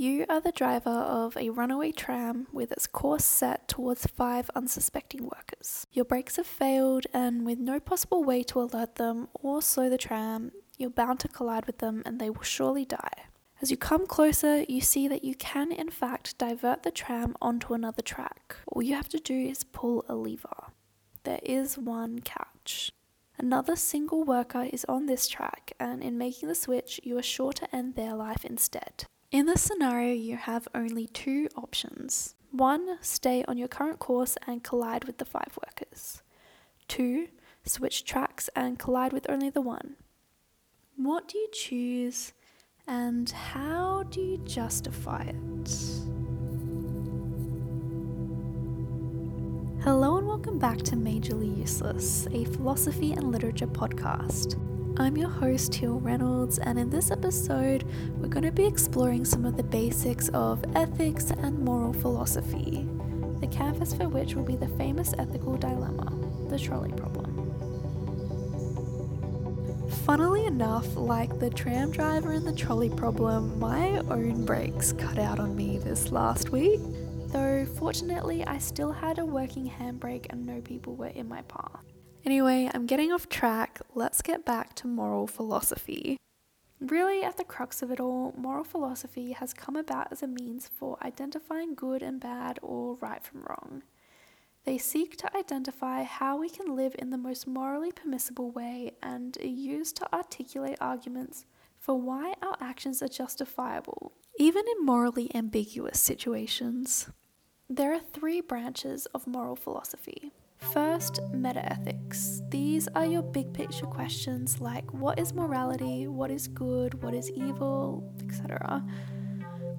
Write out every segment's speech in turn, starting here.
You are the driver of a runaway tram with its course set towards five unsuspecting workers. Your brakes have failed, and with no possible way to alert them or slow the tram, you're bound to collide with them and they will surely die. As you come closer, you see that you can, in fact, divert the tram onto another track. All you have to do is pull a lever. There is one catch. Another single worker is on this track, and in making the switch, you are sure to end their life instead. In this scenario, you have only two options. One, stay on your current course and collide with the five workers. Two, switch tracks and collide with only the one. What do you choose and how do you justify it? Hello and welcome back to Majorly Useless, a philosophy and literature podcast. I'm your host, Teal Reynolds, and in this episode, we're going to be exploring some of the basics of ethics and moral philosophy, the canvas for which will be the famous ethical dilemma, the trolley problem. Funnily enough, like the tram driver and the trolley problem, my own brakes cut out on me this last week. Though fortunately, I still had a working handbrake and no people were in my path. Anyway, I'm getting off track. Let's get back to moral philosophy. Really, at the crux of it all, moral philosophy has come about as a means for identifying good and bad or right from wrong. They seek to identify how we can live in the most morally permissible way and are used to articulate arguments for why our actions are justifiable, even in morally ambiguous situations. There are three branches of moral philosophy First, metaethics. These are your big picture questions like what is morality, what is good, what is evil, etc.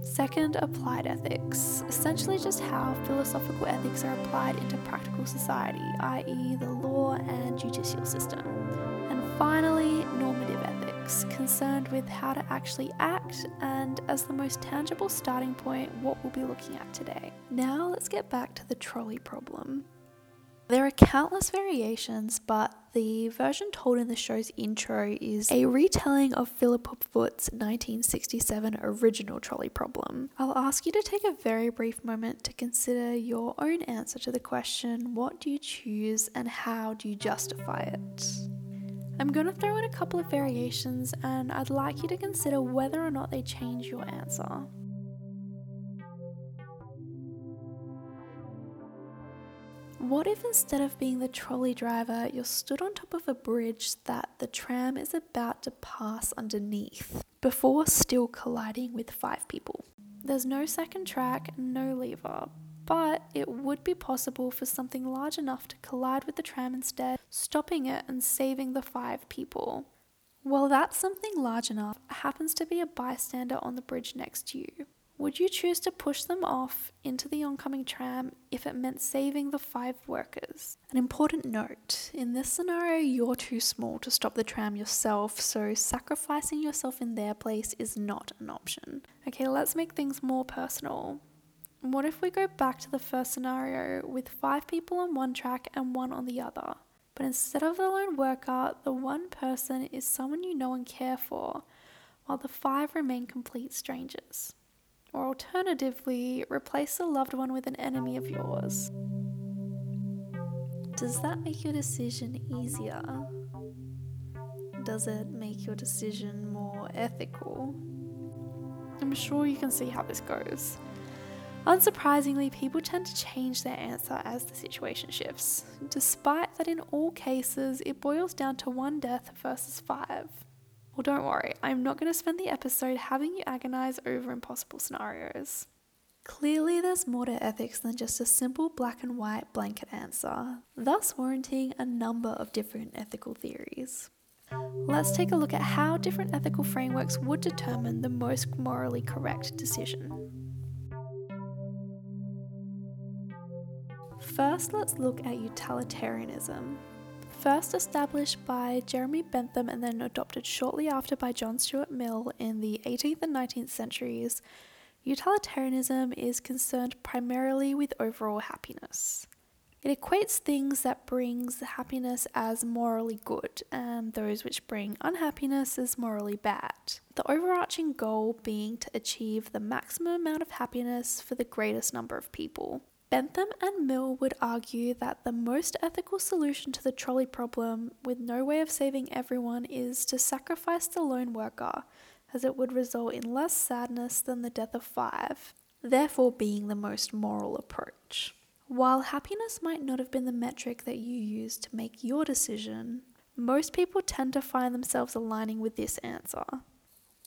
Second, applied ethics. Essentially, just how philosophical ethics are applied into practical society, i.e., the law and judicial system. And finally, normative ethics, concerned with how to actually act, and as the most tangible starting point, what we'll be looking at today. Now, let's get back to the trolley problem. There are countless variations, but the version told in the show's intro is a retelling of Philippa Foot's 1967 original trolley problem. I'll ask you to take a very brief moment to consider your own answer to the question what do you choose and how do you justify it? I'm going to throw in a couple of variations and I'd like you to consider whether or not they change your answer. What if instead of being the trolley driver, you're stood on top of a bridge that the tram is about to pass underneath before still colliding with five people? There's no second track, no lever, but it would be possible for something large enough to collide with the tram instead, stopping it and saving the five people. Well, that something large enough happens to be a bystander on the bridge next to you. Would you choose to push them off into the oncoming tram if it meant saving the five workers? An important note in this scenario, you're too small to stop the tram yourself, so sacrificing yourself in their place is not an option. Okay, let's make things more personal. What if we go back to the first scenario with five people on one track and one on the other? But instead of the lone worker, the one person is someone you know and care for, while the five remain complete strangers. Or alternatively, replace a loved one with an enemy of yours. Does that make your decision easier? Does it make your decision more ethical? I'm sure you can see how this goes. Unsurprisingly, people tend to change their answer as the situation shifts, despite that in all cases it boils down to one death versus five. Well, don't worry, I'm not going to spend the episode having you agonize over impossible scenarios. Clearly, there's more to ethics than just a simple black and white blanket answer, thus warranting a number of different ethical theories. Let's take a look at how different ethical frameworks would determine the most morally correct decision. First, let's look at utilitarianism. First established by Jeremy Bentham and then adopted shortly after by John Stuart Mill in the 18th and 19th centuries, utilitarianism is concerned primarily with overall happiness. It equates things that brings happiness as morally good and those which bring unhappiness as morally bad. The overarching goal being to achieve the maximum amount of happiness for the greatest number of people. Bentham and Mill would argue that the most ethical solution to the trolley problem, with no way of saving everyone, is to sacrifice the lone worker, as it would result in less sadness than the death of five, therefore being the most moral approach. While happiness might not have been the metric that you used to make your decision, most people tend to find themselves aligning with this answer.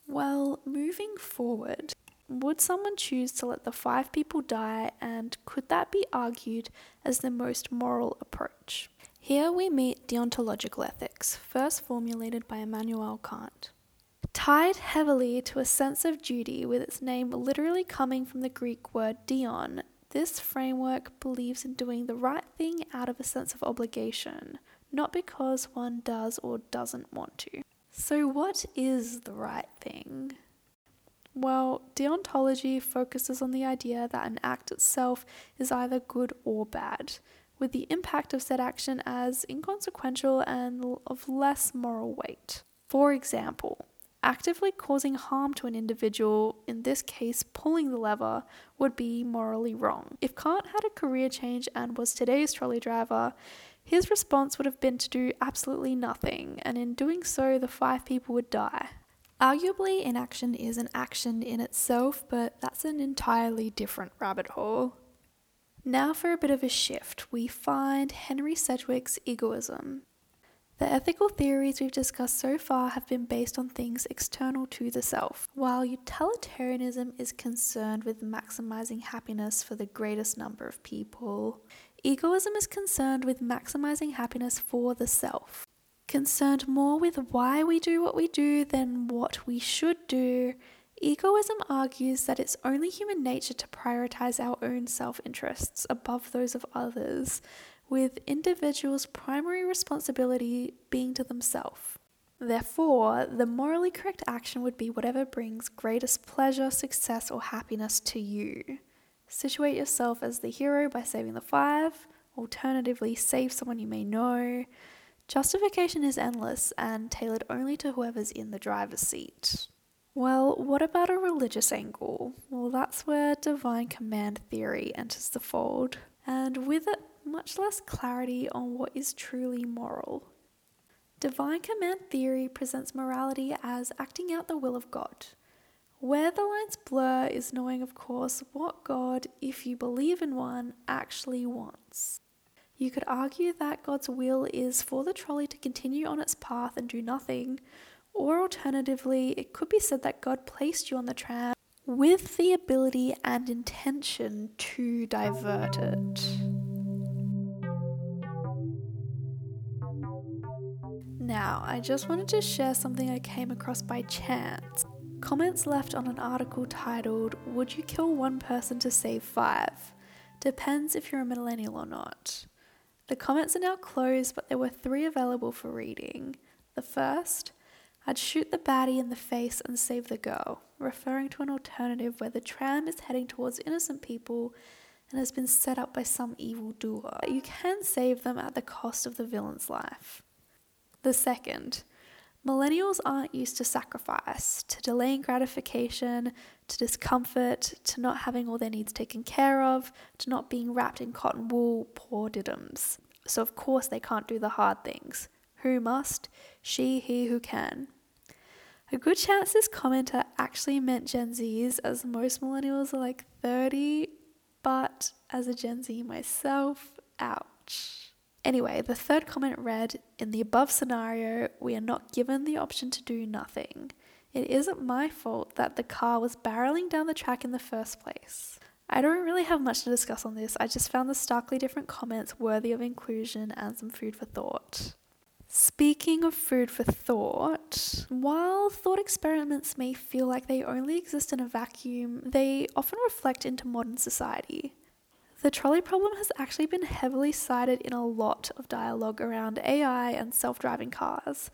Well, moving forward, would someone choose to let the five people die, and could that be argued as the most moral approach? Here we meet deontological ethics, first formulated by Immanuel Kant. Tied heavily to a sense of duty, with its name literally coming from the Greek word deon, this framework believes in doing the right thing out of a sense of obligation, not because one does or doesn't want to. So, what is the right thing? Well, deontology focuses on the idea that an act itself is either good or bad, with the impact of said action as inconsequential and of less moral weight. For example, actively causing harm to an individual, in this case pulling the lever, would be morally wrong. If Kant had a career change and was today's trolley driver, his response would have been to do absolutely nothing, and in doing so, the five people would die. Arguably, inaction is an action in itself, but that's an entirely different rabbit hole. Now, for a bit of a shift, we find Henry Sidgwick's egoism. The ethical theories we've discussed so far have been based on things external to the self, while utilitarianism is concerned with maximizing happiness for the greatest number of people. Egoism is concerned with maximizing happiness for the self concerned more with why we do what we do than what we should do, egoism argues that it's only human nature to prioritize our own self interests above those of others, with individuals' primary responsibility being to themselves. Therefore, the morally correct action would be whatever brings greatest pleasure, success, or happiness to you. Situate yourself as the hero by saving the five, alternatively, save someone you may know. Justification is endless and tailored only to whoever's in the driver's seat. Well, what about a religious angle? Well, that's where divine command theory enters the fold, and with it, much less clarity on what is truly moral. Divine command theory presents morality as acting out the will of God. Where the lines blur is knowing, of course, what God, if you believe in one, actually wants. You could argue that God's will is for the trolley to continue on its path and do nothing, or alternatively, it could be said that God placed you on the tram with the ability and intention to divert it. Now, I just wanted to share something I came across by chance. Comments left on an article titled, Would You Kill One Person to Save Five? Depends if you're a millennial or not. The comments are now closed, but there were three available for reading. The first, I'd shoot the baddie in the face and save the girl, referring to an alternative where the tram is heading towards innocent people and has been set up by some evil doer. You can save them at the cost of the villain's life. The second, millennials aren't used to sacrifice, to delaying gratification, to discomfort, to not having all their needs taken care of, to not being wrapped in cotton wool, poor diddums. So, of course, they can't do the hard things. Who must? She, he who can. A good chance this commenter actually meant Gen Zs, as most millennials are like 30, but as a Gen Z myself, ouch. Anyway, the third comment read In the above scenario, we are not given the option to do nothing. It isn't my fault that the car was barreling down the track in the first place. I don't really have much to discuss on this, I just found the starkly different comments worthy of inclusion and some food for thought. Speaking of food for thought, while thought experiments may feel like they only exist in a vacuum, they often reflect into modern society. The trolley problem has actually been heavily cited in a lot of dialogue around AI and self driving cars,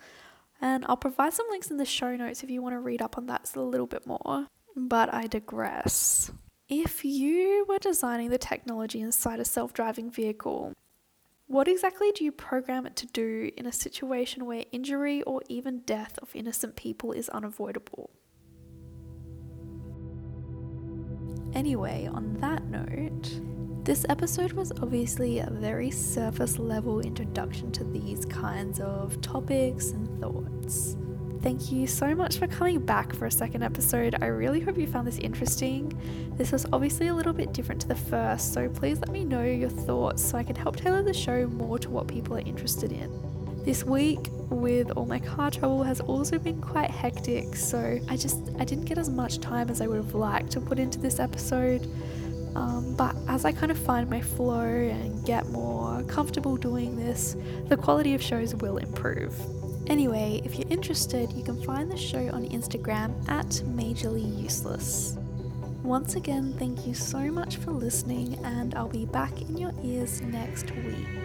and I'll provide some links in the show notes if you want to read up on that a little bit more. But I digress. If you were designing the technology inside a self driving vehicle, What exactly do you program it to do in a situation where injury or even death of innocent people is unavoidable? Anyway, on that note, this episode was obviously a very surface level introduction to these kinds of topics and thoughts. Thank you so much for coming back for a second episode. I really hope you found this interesting. This was obviously a little bit different to the first, so please let me know your thoughts so I can help tailor the show more to what people are interested in. This week, with all my car trouble, has also been quite hectic, so I just I didn't get as much time as I would have liked to put into this episode. Um, but as I kind of find my flow and get more comfortable doing this, the quality of shows will improve. Anyway, if you're interested, you can find the show on Instagram at Majorly Useless. Once again, thank you so much for listening, and I'll be back in your ears next week.